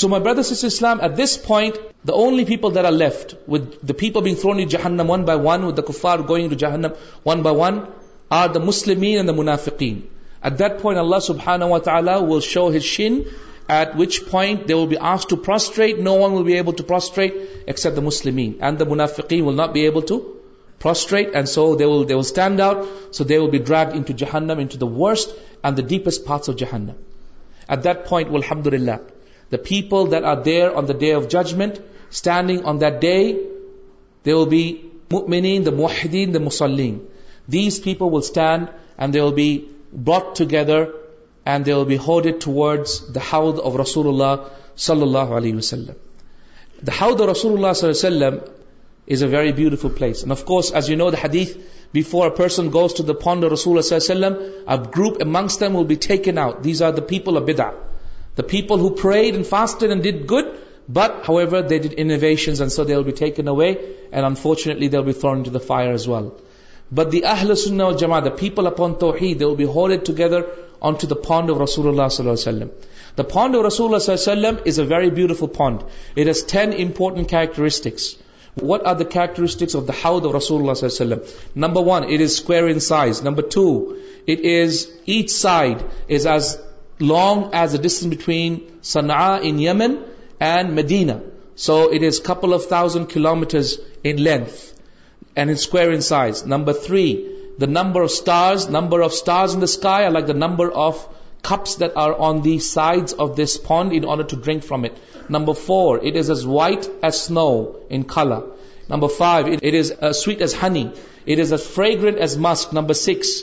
So my brothers at this point سوینڈ out so they will be drug جہنمسٹ جہنم at point will حمد اللہ people there there on the day of جزمنٹنگ ٹوگیدرڈ رسول اللہ صلی اللہ وسلم رسولفل place as you know this before goes to the found رسول اللہ گروپس پیپل رسول اللہ فنڈ ٹینپورٹینٹریسٹکس واٹ آریکٹریسٹ رسول اللہ number one size number two is لانونگزسٹینٹوین سن یوم and مدینا so it is couple of thousand kilometres in length number three the number of cups this phone order from it number four it is white as snow number فریگر number six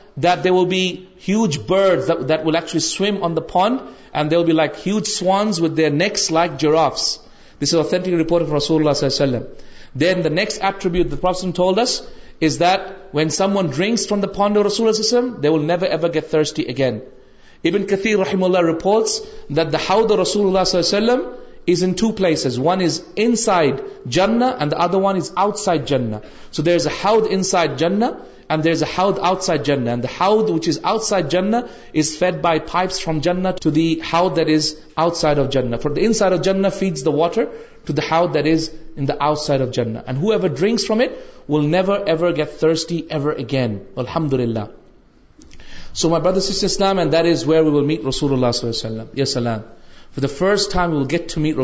phone be like huge swans with they next likes authentic report from رسول اللہ وسلم دین the next پرنگس firm the phone رسول رحم اللہ ریفولس that the how the رسول اللہ وسلم water to داؤ دس جنڈسٹی الحمد للہ سو مائیڈ رسور اللہ وسلم رسول new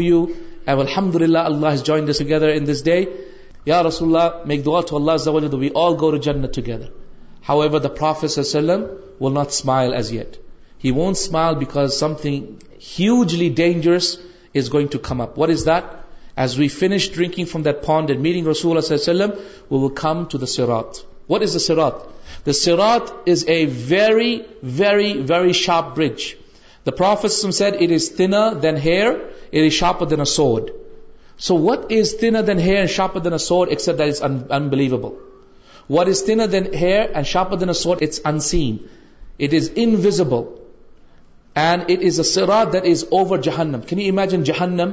you M Allah جائنس day یا رسول ہاؤ ایور سلم ول نوٹل hugely dangerous going to come up what is that as we finish drinking from then سول سلم ول کم ٹو دا سیر وٹ از دا سیر the سیراٹ is a very very very sharp bridge the پروفیسم set it is then hair it sharp than اوڈ so what is تین ا than hair sharp than سے what تین ا دن shop int انزبل جہنم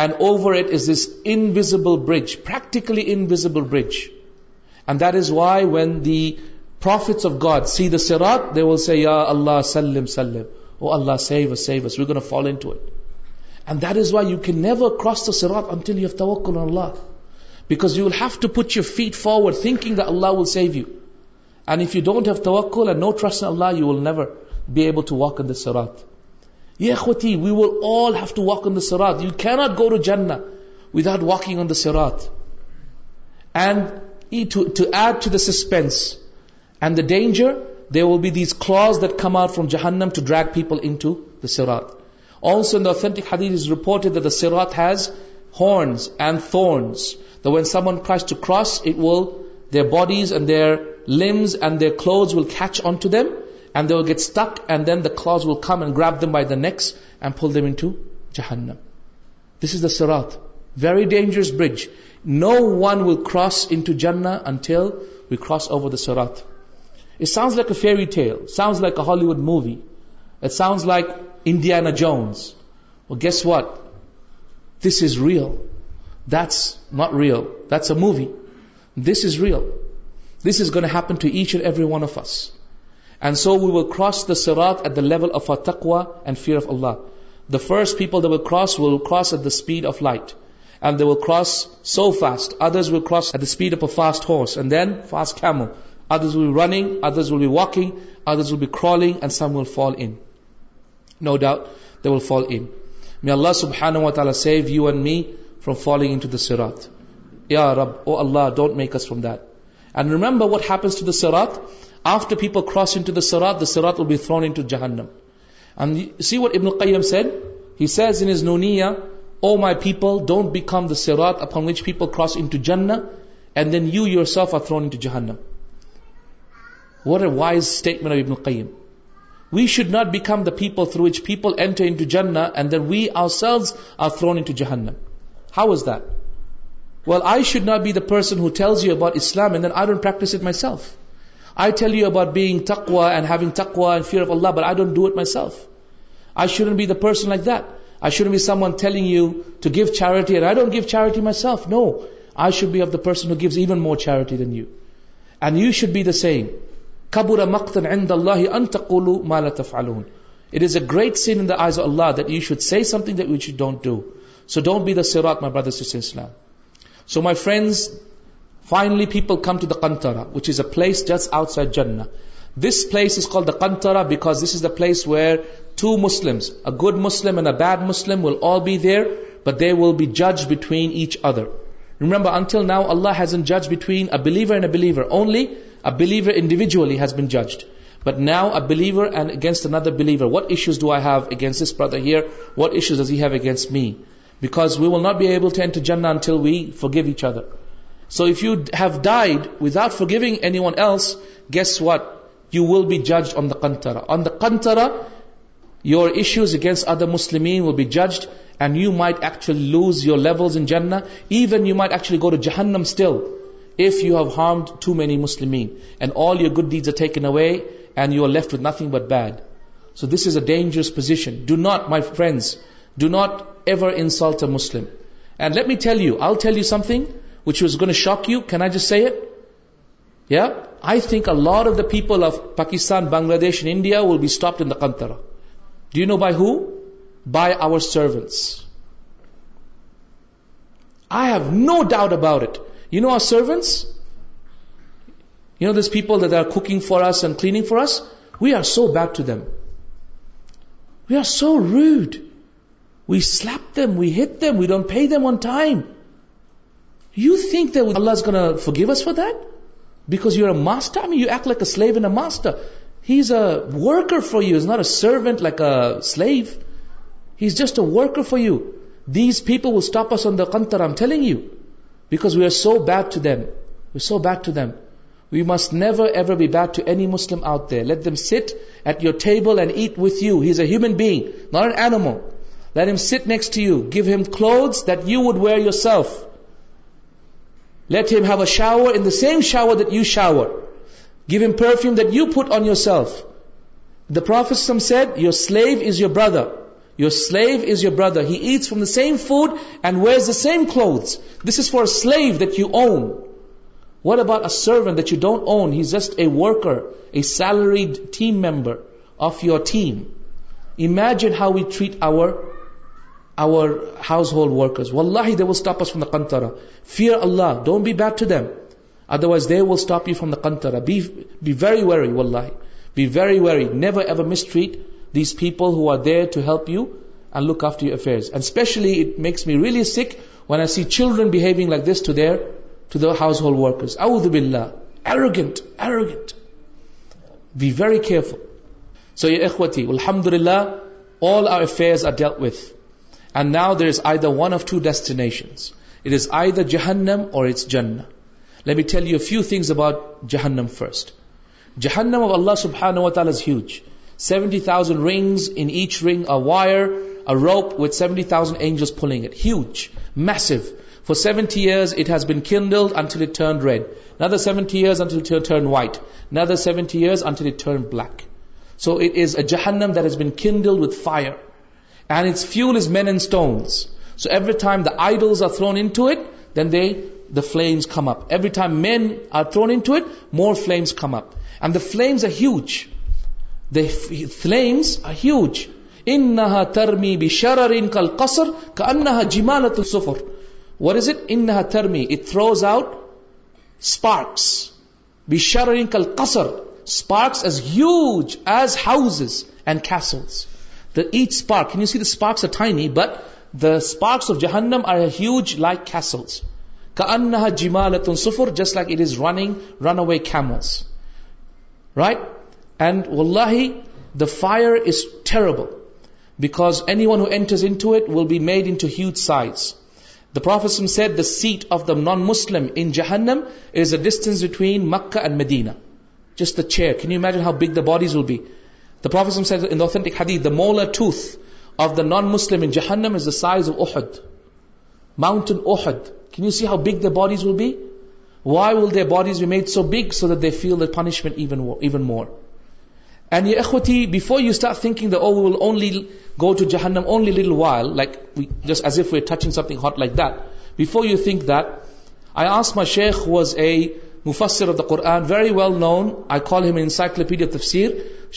and اوورٹیلی انزل bridge that is why when the prophet of God C that سلیم سیو سیوالو ٹو اٹ وائیس سسپینسر فروم ٹو ڈر ٹو دا سیڈ سیرات بوڈیزر لمس very dangerous bridge no one will cross جن ویس over Hollywood movies like India gets what this is real that real the movie this is real this is gonna happen to each and every one of us and so we ولس the سراد at the لو تکو and fear of Allah the first people ولس so fast others fast horse and then fast others will run others will be walking others will be crawl fall اناؤٹ May Allah subhanahu wa ta'ala save you and me from falling into the sirat. Ya Rabb, oh Allah, don't make us from that. And remember what happens to the sirat. After people cross into the sirat, the sirat will be thrown into Jahannam. And see what Ibn Qayyim said? He says in his Nuniya, O oh my people, don't become the sirat upon which people cross into Jannah, and then you yourself are thrown into Jahannam. What a wise statement of Ibn Qayyim. We should not become the پیپلچ people enter we are sales are thrown جہنم how is well I should not be درسن who you about Islam I don't practice being do it myself I shouldn't be person like I should be some the چھوٹی place where to Muslim will be there but they will be جج between each ادرم now اللہ جج between الیور A believer individually has been judged. But now a believer and against another believer, what issues do I have against this brother here? What issues does he have against me? Because we will not be able to enter Jannah until we forgive each other. So if you have died without forgiving anyone else, guess what? You will be judged on the qantara. On the qantara, your issues against other Muslimin will be judged, and you might actually lose your levels in Jannah. Even you might actually go to Jahannam still. If you have harmed too many Muslimin and all your good deeds are taken away and you are left with nothing but bad. So this is a dangerous position. Do not, my friends, do not ever insult a Muslim. And let me tell you, I'll tell you something which was going to shock you. Can I just say it? Yeah? I think a lot of the people of Pakistan, Bangladesh and India will be stopped in the Qantara. Do you know by who? By our servants. I have no doubt about it. You know are servants you know these people cooking food cleaning for us we are so back to them we are so rude ویپ wait we done time you think دلہ give for دیکر has a worker for use ناٹر like جسٹر for you these people کنتر um ٹھیک you because we are so bad to there so bad to دسٹ never bad to any Muslim out them sit at your table and eat with you his a human being not M let set next give him cloth wear your self let him he shower same shower that you shower give him perfume پروفیسم set your sleeve is your brother your us leave is your brother he ate from the same food and where this is for اسٹو what about you don't own just a worker salaried team member of you team imagine how we treat our household workers fair Allah don't be be to them otherwise they ولپ you فروما be be very very will be very very never ever mistreat these people who are there to help you and look of to you affair to those holder be very care all are affair it is جہنم اور rings each ring a و wire a rope would ایجلس میسو four سیونٹیزلڈ red ن the seventy black so اٹھنم that is bad with fires men and stones men are thrown more فلس come اپنس are huge the flames are huge. إِنَّهَا تَرْمِي بِشَرَرٍ كَالْقَصَرِ كَأَنَّهَا جِمَالَةُ السُّفُرِ What is it? إِنَّهَا تَرْمِي It throws out sparks. بِشَرَرٍ كَالْقَصَرِ Sparks as huge as houses and castles. The each spark, can you see the sparks are tiny, but the sparks of Jahannam are huge like castles. كَأَنَّهَا جِمَالَةٌ سُفُرٍ Just like it is running runaway camels. Right? And we the fireball backs ایو اینٹرز will be made انائز of the naan جہنم is distance between مک and Medina just چھن یوجنگ will بیسم سیٹنٹک tooth naan جہنم is داز of Uhud mount big the bodies will be why will the bodies make so big so they feel the punishment more منسٹ as افرچ انتگ height before you think Sheikh a مفسر of the Quran very well know I call him encyclopedia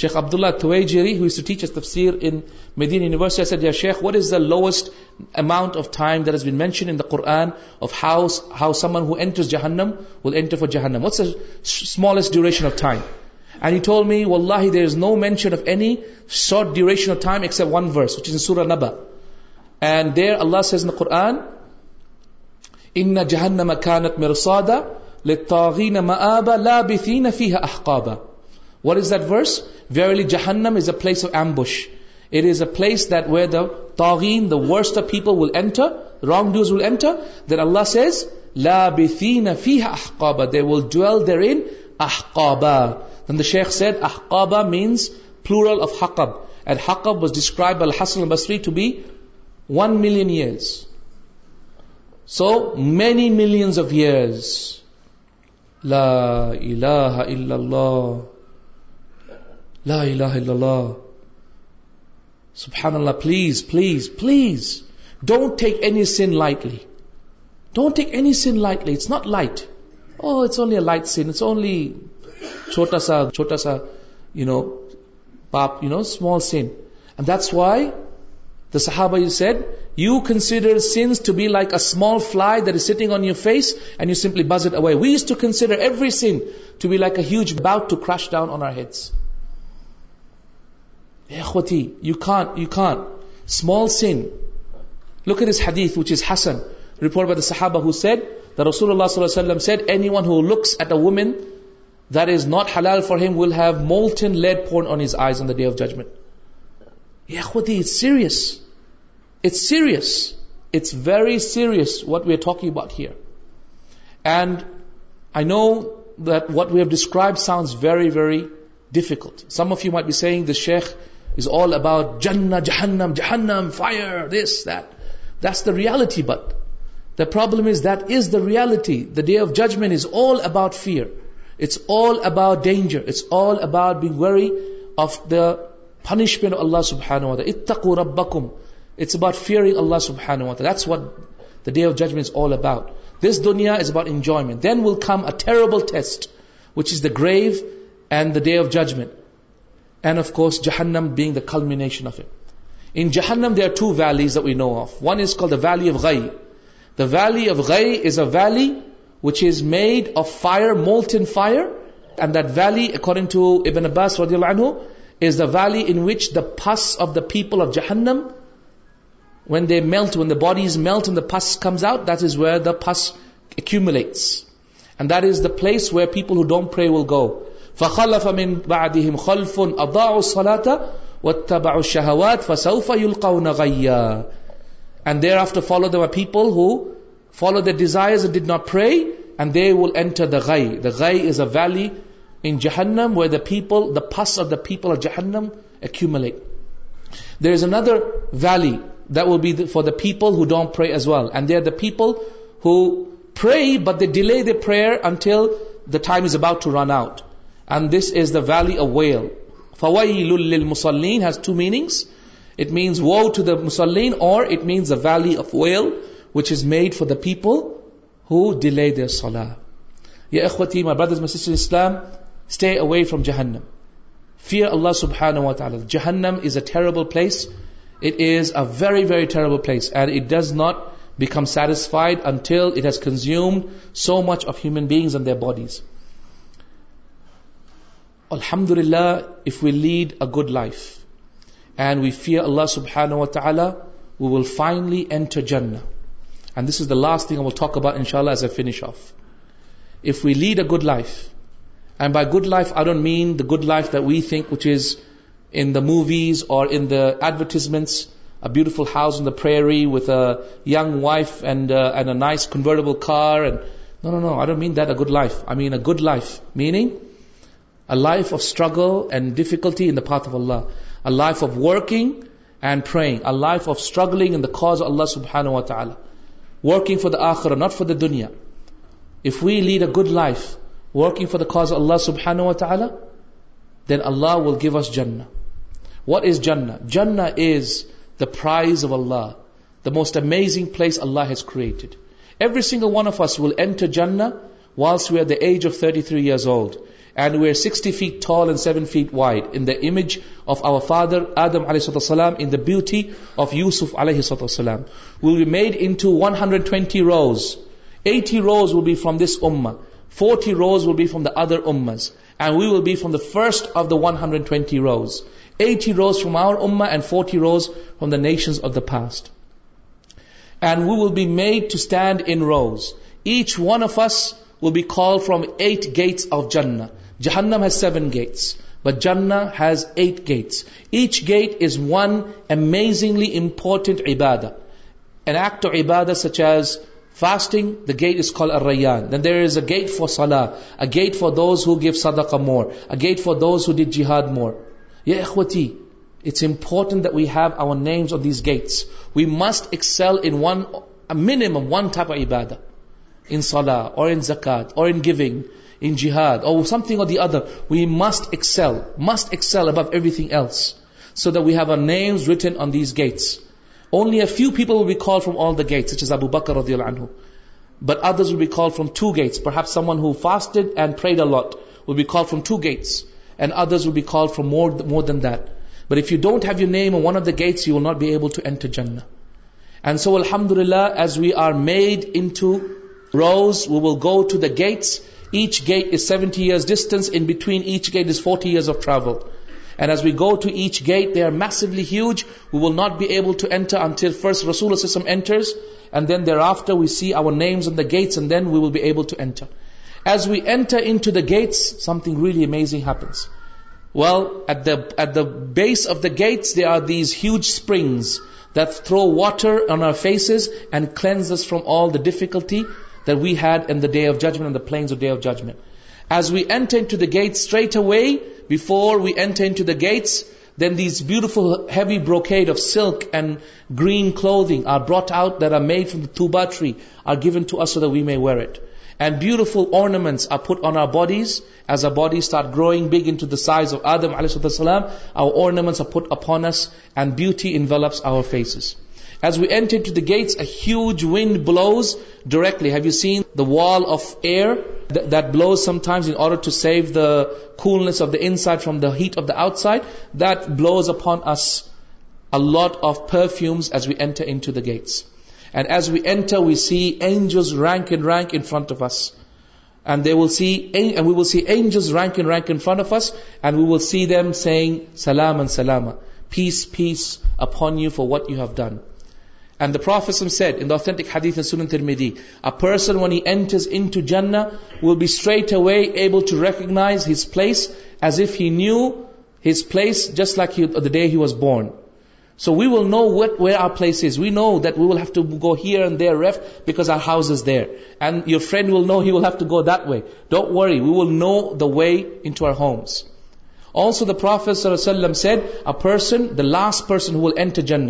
شیخ ابد اللہ تھوجری تفصیل شیخ what is the lost of time this بیشن قرآن جہنم ونٹر فور جہنم وٹس اسٹوریشن And he told me, Wallahi, there is no mention of any short duration of time except one verse, which is in Surah Naba. And there Allah says in the Quran, إِنَّ جَهَنَّمَ كَانَتْ مِرْصَادًا لِلطَّاغِينَ مَآبًا لَابِثِينَ فِيهَا أَحْقَابًا What is that verse? Verily Jahannam is a place of ambush. It is a place that where the tagheen, the worst of people will enter, wrongdoers will enter. Then Allah says, لَابِثِينَ فِيهَا أَحْقَابًا They will dwell therein, أَحْقَابًا شیکورڈ واسکل many ملر چھوٹا سا چھوٹا سا you know pop you know small scene and that's why the صحابہ you said you consider sins to be like a small fly that is sitting on your face and you simply buzz it away is to consider every sin to be like a huge bout to crush down on our heads خوتی you can you can small sin look at اس حدیث which is Hasan report by the صحابہ who said the رسول اللہ صلی اللہ علیہ وسلم said anyone who looks at a woman that is not halal for him will have molten lead poured on his eyes on the Day of Judgment. Ya Khudi, it's serious. It's serious. It's very serious what we are talking about here. And I know that what we have described sounds very, very difficult. Some of you might be saying the Shaykh is all about Jannah, Jahannam, Jahannam, fire, this, that. That's the reality, but the problem is that is the reality. The Day of Judgment is all about fear. Grief and the day of judgment course the culmination which is made of fire, molten fire. And that valley, according to Ibn Abbas رضي الله عنه, is the valley in which the pus of the people of Jahannam, when they melt, when the bodies melt and the pus comes out, that is where the pus accumulates. And that is the place where people who don't pray will go. فَخَلَّفَ مِنْ بَعْدِهِمْ خَلْفٌ أَضَاعُ الصَّلَاةَ وَاتَّبَعُ الشَّهَوَاتِ فَسَوْفَ يُلْقَوْنَ غَيَّا And thereafter follow them are people who follow the desire did not free and they will enter the گائی دا گئی is a valley where the people فسٹل there is a Nadar valley دل be for the people don't free as valid they are the پیپلے Frere out and this is the ویلیلینز to مینگز it means وا to the مسلین or valley of oil which is made for the people who delay away from جہنم fear اللہ سبحان و تعالیٰ جہنم is horrible place and it does not become satisfies consume so much of ہیومنگ الحمد للہ if we lead a good life and we fear اللہ سبحان جن last I تھاک ان شاء اللہ وی لیڈ گئی بائی گڈ لائف مینڈ لائف ان موویز اور life of اسٹرگلٹی working working for داخر ناٹ فور دا دنیا گڈ لائف فور داس اللہ سب دین اللہ ول گیو جن وٹ از جن جن اللہ the Mustang place Allah تھریس old and we are sixty feet and seven feet wide انج of اوادر آدم علیہ صوت وسلام ان دا بیوٹی علیہ السلام will be made انڈریڈی rows eighty rows will be from دسما forty rows will be فرامزی rows eighty rows from آورڈ forty rows from the nations of جن gate for سولہ gate for those who give سد اک more gate فارد Mortein اور more دینٹ but you don't Gates you not be able جنڈ so الحمد اللہ ایز وی آرڈ in gates each gate is seventy distance been each gate is forties we go to each gate میکسلی ہیوز we will not be able فرسٹر we see اومس and we will be able as ویٹر gates ریئلیٹ at the base of the gates they are these huge اسپرگز that throw water faces and cleanse from all the difficulty the ویڈ in day of judgment judgment as we enter to the gate اسٹرٹ a way for we enter to the gate then these بل بروک of silk and green کلوتھی are brought there made فون by three given we may wear it بفل ornaments are fit on our bodies as a body start growing big in size of آدم علی صدم ornaments of ہانس and بنوپس او faces as we enter gates اوج wind blows directly وال of air دلوز کوفیوم gates and as we enter we Cs ranks rank see they سلام سلام فیس فیس اپن you for what you have done set انٹکر میڈی ا پرسن ونٹو will be اسٹرٹل to recognise his پی new his place just like day has born so we will know what way are place we know the will have to go here ریف بک are house is there and your friend will know well have to go they ڈوٹ we we will know the way to homes also the پروفیسرسن the last percent جن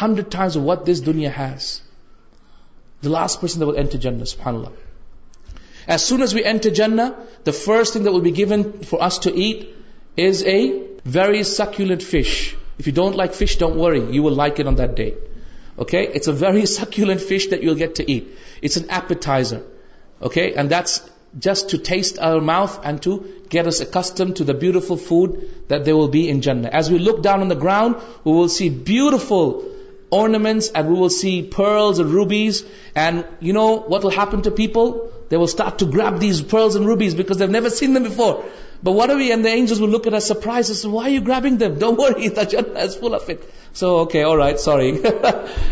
hundred what this دنیا has the last person جن لو as soon as ویٹر جنسٹریٹ like day سکیولٹ fish دل get to eats just to taste aware mouth to get is a custom to دل food بیز we look down ground see ب rubies no what ویلپنٹ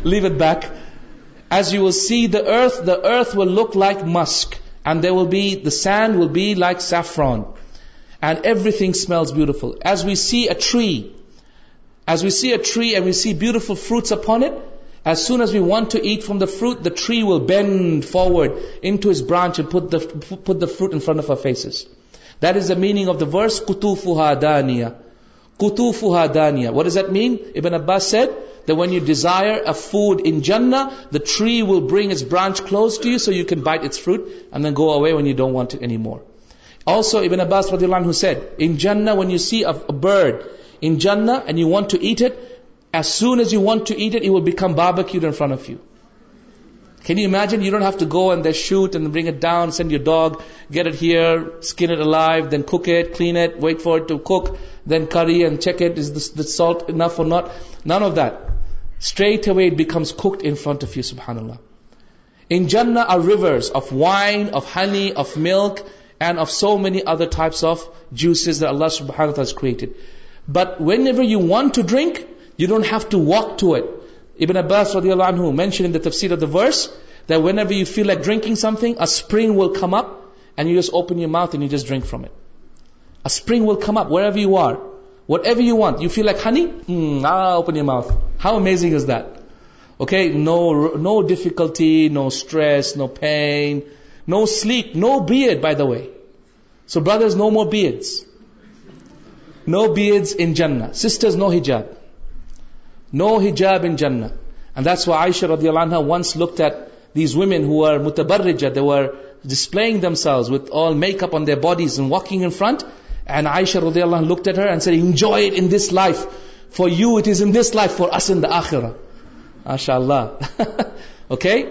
leave it back as you will see the look like muscle be seen will be like سیفرونگ smell beautiful as we see a tree as ویڈ we see beautiful fruits میری فوہا دانیا what is then اوین ا با set when you desire three will bring branch close to you so you can bites in Jannah and you want to eat it, as soon as you want to eat it, it will become barbecued in front of you. Can you imagine? You don't have to go and then shoot and bring it down, send your dog, get it here, skin it alive, then cook it, clean it, wait for it to cook, then curry and check it, is this, the salt enough or not? None of that. Straight away it becomes cooked in front of you, subhanAllah. In Jannah are rivers of wine, of honey, of milk, and of so many other types of juices that Allah subhanahu wa ta'ala has created. But when you want to drink you don't have to walk to at mention west when feel like like how amazing they no difficulty no stress no pain no sleep no by the way so bird is no more ب knows انسٹر نو ہو hands life اللہ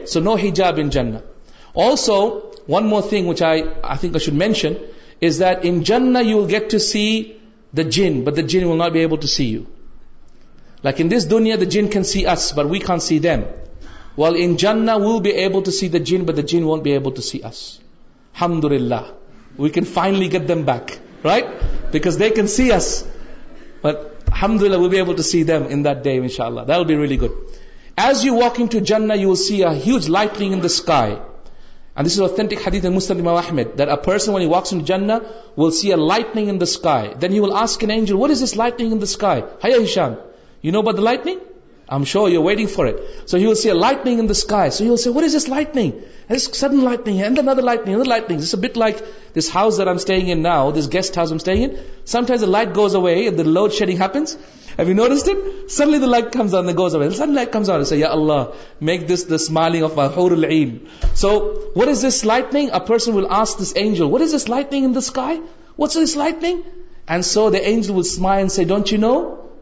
so no ہن جن also one more think mention get to see جین but the جن see ویم but جندالی get back right bacon good as you walking سیوز lighting جن we a lighting in دکائی then you will asking what is this lighting in the sky you know but lighting wait فارٹ so sighting انٹ اس lighting ناس guest ایم انٹائم shedding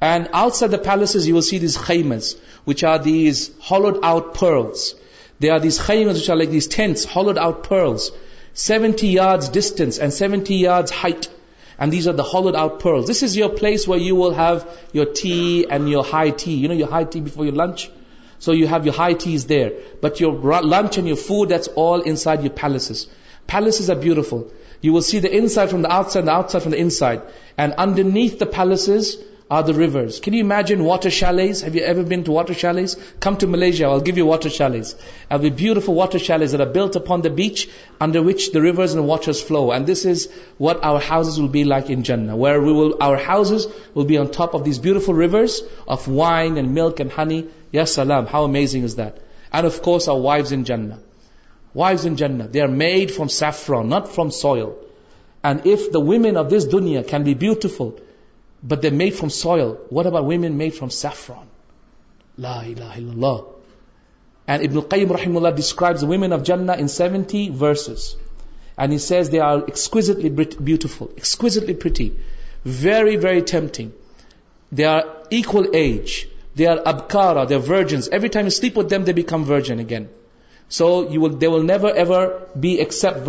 پلیسل have یورڈ your high you know you high ٹھی before you لچ so you have your high ٹھیز there but your lunch and your فوڈسائڈ your palaces are beautiful you will see the side from the outside side from the inside and underneath the palace are the rows can you ایم water challenge come to میلج I give waters water challenge upon the beach under وچرز flow and this is waters will be like اناؤز will be on top of this بیوٹ rivers of wine and milk and honey yes سلام housing is that and of course wife and from سیفر not from soil and if the women of this دنیا can be beautiful but دیکھم soil what ویمینڈلیجر again so you will never be accept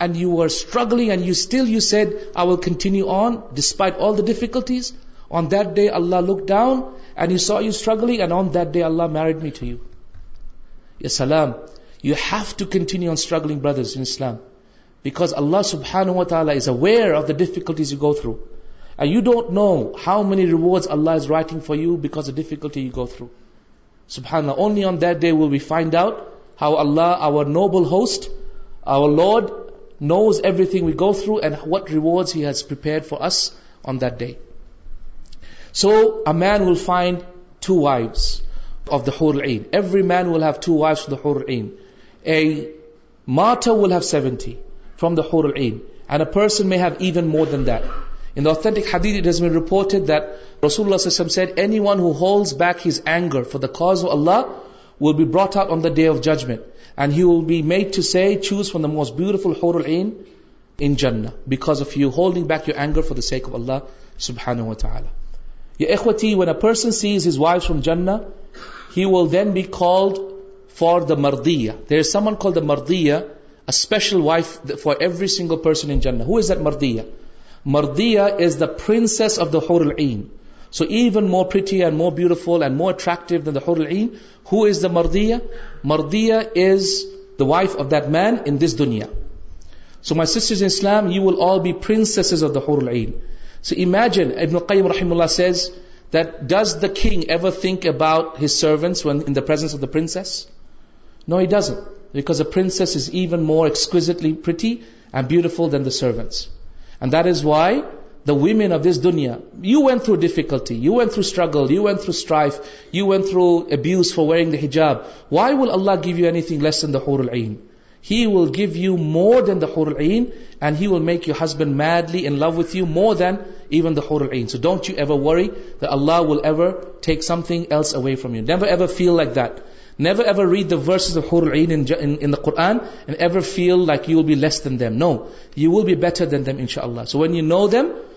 difficulties through you don't know how many ریوز Allah is writing for you books out how Allah noble host lord knows everything we go through and what has for us on they so این will فائنڈی from the ہورل may he more than دنٹکن report رسول for the will be brought out judgment and he'll be made to see choose for the most beautiful ہونا بیکازلڈنگ anger فارسن Cs his wife جن he will then bed for the مردی مردیا special wife for every single person who is دردی مردیا اس دنس of دارل این سو ایون مور پر مورٹفول and more attractive than the his the مردی مردیز دا وائف آف دین انس دنیا سو مائی سیسٹرکاؤٹ سروینٹس نوٹس مورکی اینڈیفل دین داس دز وائی د وین آف دس دنیا you went through difficulty you went through struggle you went through strife you went through abuse for wearing the حجاب why will Allah give you ایگ less than the ہورل he will give you more than the ہورل این and he'll make your husband madly and love with you more than even the ہورل ایئن so don't you every Allah will take something else away from you never feel like دور red داسل فیلکل دین دم شاء اللہ so when you know them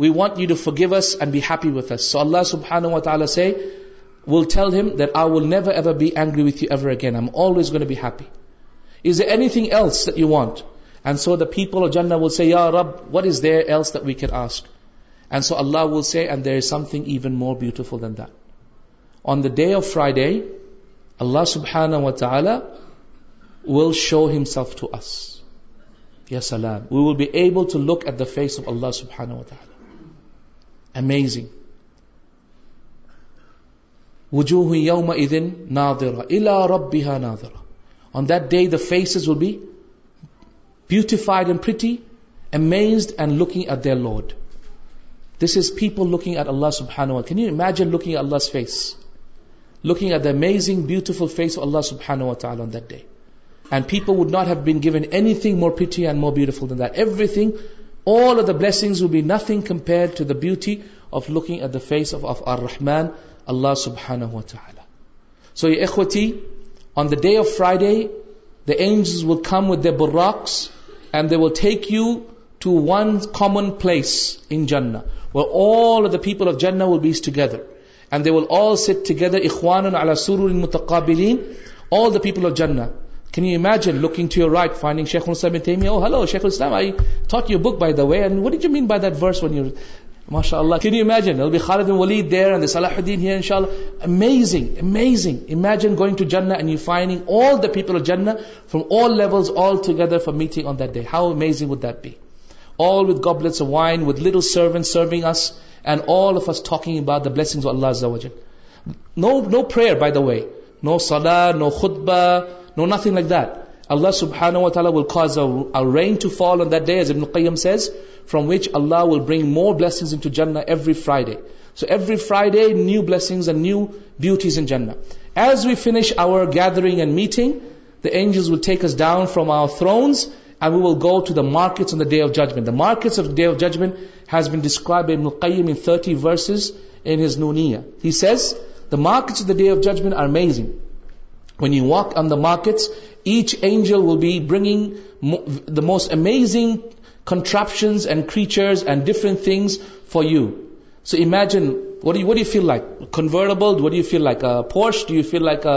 we want you to forgive us and be happy with so اللہ سبحان وطالعہ سے more beautiful than that on of Friday اللہ سبحان و تعالی will show ہلف to will be at اللہ سبحان و تعالیٰ لکنگ اللہ face they and people would not bag مورٹی اینڈ مورٹیفل everything all of the blessings will be nothing compared to the beauty of looking at the face of, of Ar-Rahman, Allah subhanahu wa ta'ala. So ya ikhwati, on the day of Friday, the angels will come with their burraqs, and they will take you to one common place in Jannah, where all of the people of Jannah will be together. And they will all sit together, ikhwanun ala sururin al-mutaqabilin, all the people of Jannah, Can you imagine looking to your right, finding Shaykh Al-Islam Ibn Taymiyyah? Oh, hello, Shaykh Al-Islam, I taught you a book, by the way. And what did you mean by that verse when you... MashaAllah. Can you imagine? There'll be Khalid and Walid there, and the Salahuddin here, inshallah. Amazing, amazing. Imagine going to Jannah and you finding all the people of Jannah from all levels all together for meeting on that day. How amazing would that be? All with goblets of wine, with little servants serving us, and all of us talking about the blessings of Allah Azza wa Jal. No prayer, by the way. No salah, no khutbah, nothing like to فالیم سیز from which Allah will بری مورسری Friday When you walk on the markets, each angel will be bringing the most amazing contraptions and creatures and different things for you. So imagine, what do you feel like? Convertible? What do you feel like? A Porsche? Do you feel like a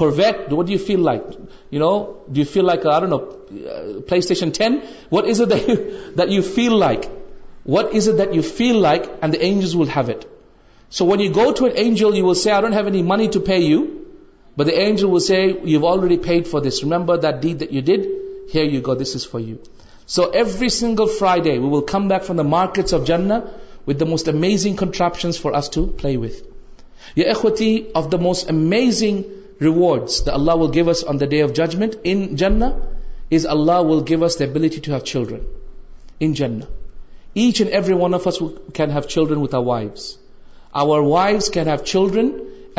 Corvette? What do you feel like? Do you feel like a, uh, PlayStation 10? What is it that you feel like? What is it that you feel like? And the angels will have it. So when you go to an angel, you will say, I don't have any money to pay you. And way you already fat for this ریمبرس for you so every single Friday come back from the markets most amazing کنٹراپشنگ reward اللہ will give day of judgment اللہ will گیولیٹی children each and every one of can have چلڈرنت our wife can have children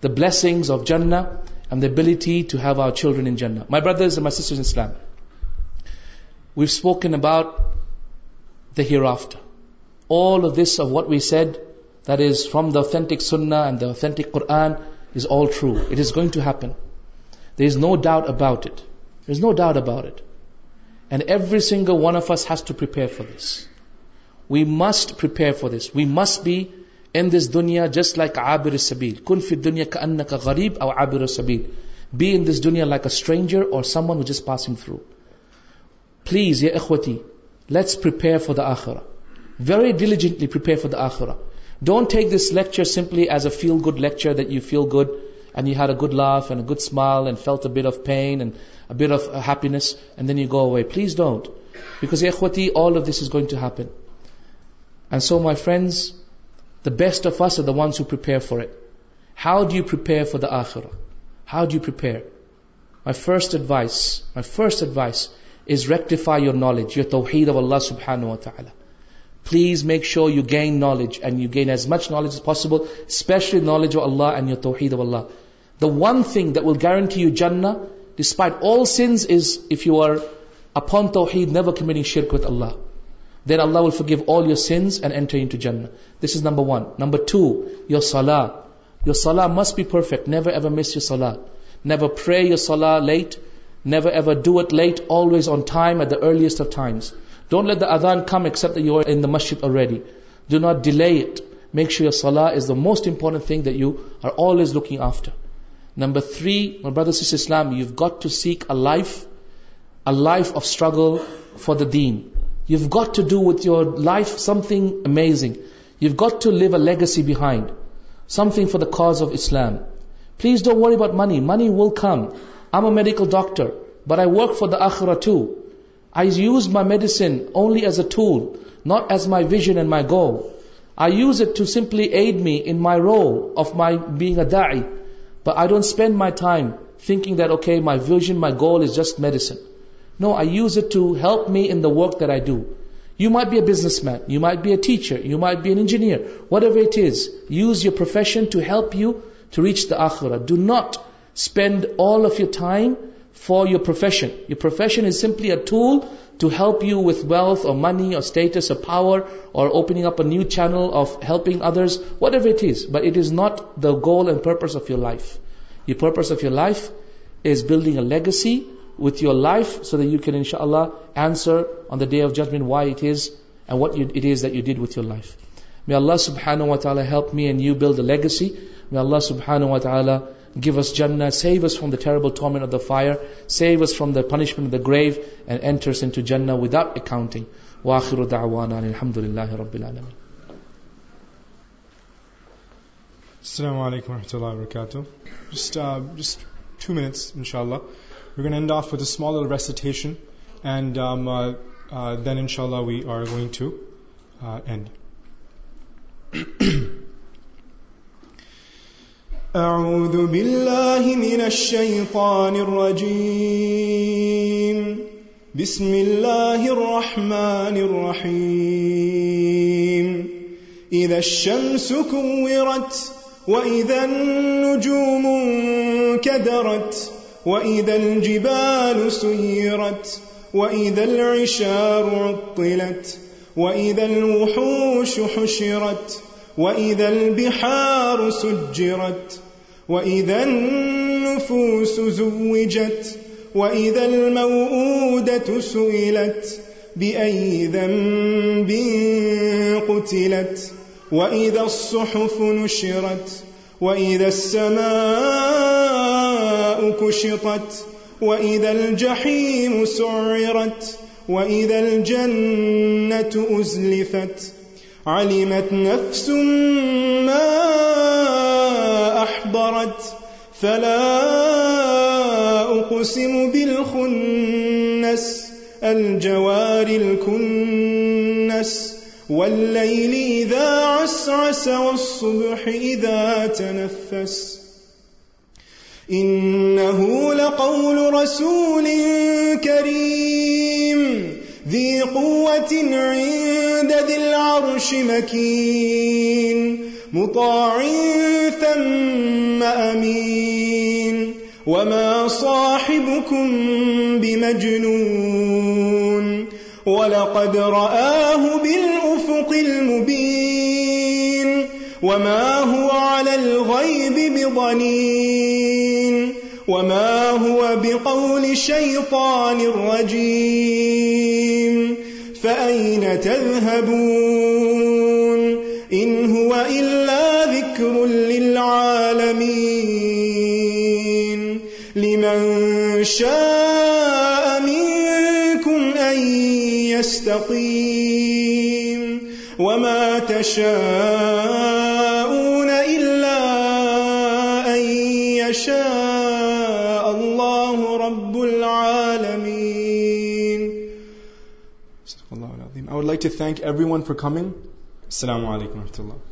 the blessings of Jannah and the ability to have our children in Jannah. My brothers and my sisters in Islam, we've spoken about the hereafter. All of this of what we said, that is from the authentic Sunnah and the authentic Quran, is all true. It is going to happen. There is no doubt about it. There is no doubt about it. And every single one of us has to prepare for this. We must prepare for this. We must be this دنیا just like دنیا کا گریب اور take this lecture simply as a feel good lecture good لف گل پینڈینس please don't so my friends best first prepare for it how do prepare for the آخر how do prepare my first ratify your knowledge please make sure you gain knowledge and you gain as much knowledge possible especially knowledge of اللہ you to one thing دل guarantee you جن despite all sins you are افون to he share کت اللہ then اللہ will give all your sins and اینٹرز number one number two your سولا your سولہ must be perfect your سولہ سولہز ایٹ دا ارلیسٹ ڈونٹ لیٹان کم ایسپٹ یو د مشید do not delay makes you ار سولہ is the most important thing do always looking after number three بردرسلام you got to سیکف a life of struggle for the دین You've got to do with your life something amazing. You've got to leave a legacy behind, something for the cause of Islam. Please don't worry about money. Money will come. I'm a medical doctor, but I work for the akhirah too. I use my medicine only as a tool, not as my vision and my goal. I use it to simply aid me in my role of my being a da'i. But I don't spend my time thinking that, okay, my vision, my goal is just medicine. No, I use it to help me in the work that I do. You might be a businessman, you might be a teacher, you might be an engineer, whatever it is. Use your profession to help you to reach the akhirah. Do not spend all of your time for your profession. Your profession is simply a tool to help you with wealth or money or status or power or opening up a new channel of helping others, whatever it is. But it is not the goal and purpose of your life. Your purpose of your life is building a legacy with your life so that you can inshallah answer on the day of judgment why it is and what you, it is that you did with your life. May Allah subhanahu wa ta'ala help me and you build a legacy. May Allah subhanahu wa ta'ala give us Jannah, save us from the terrible torment of the fire, save us from the punishment of the grave and enter us into Jannah without accounting. وآخر دعوانا الحمد لله رب العالمين Assalamu alaikum wa rahmatullahi wa barakatuh. Just, uh, just two minutes, inshallah. we're going to end off with a small little recitation and um, uh, uh, then inshallah we are going to uh, end أعوذ بالله من الشيطان الرجيم بسم الله الرحمن الرحيم إذا الشمس كورت وإذا النجوم كدرت وإذا الجبال سيرت وإذا العشار عطلت وإذا الوحوش حشرت وإذا البحار سجرت وإذا النفوس زوجت وإذا الموؤودة سئلت بأي ذنب قتلت وإذا الصحف نشرت وإذا السماء كشطت وإذا الجحيم سعرت وإذا الجنة أزلفت علمت نفس ما أحضرت فلا أقسم بالخنس الجوار الكنس والليل إذا عسعس والصبح إذا تنفس انه لقول رسول كريم ذي قوة عند ذي العرش مكين مطاع ثم أمين وما صاحبكم بمجنون ولقد رآه بالأفق المبين وما هو على الغيب بضنين وما هو بقول شيطان الرجيم فأين تذهبون إن هو إلا ذكر للعالمين لمن شاء منكم أن يستقيم وما تشاءون light to thank everyone for coming السلام علیکم و رحمۃ اللہ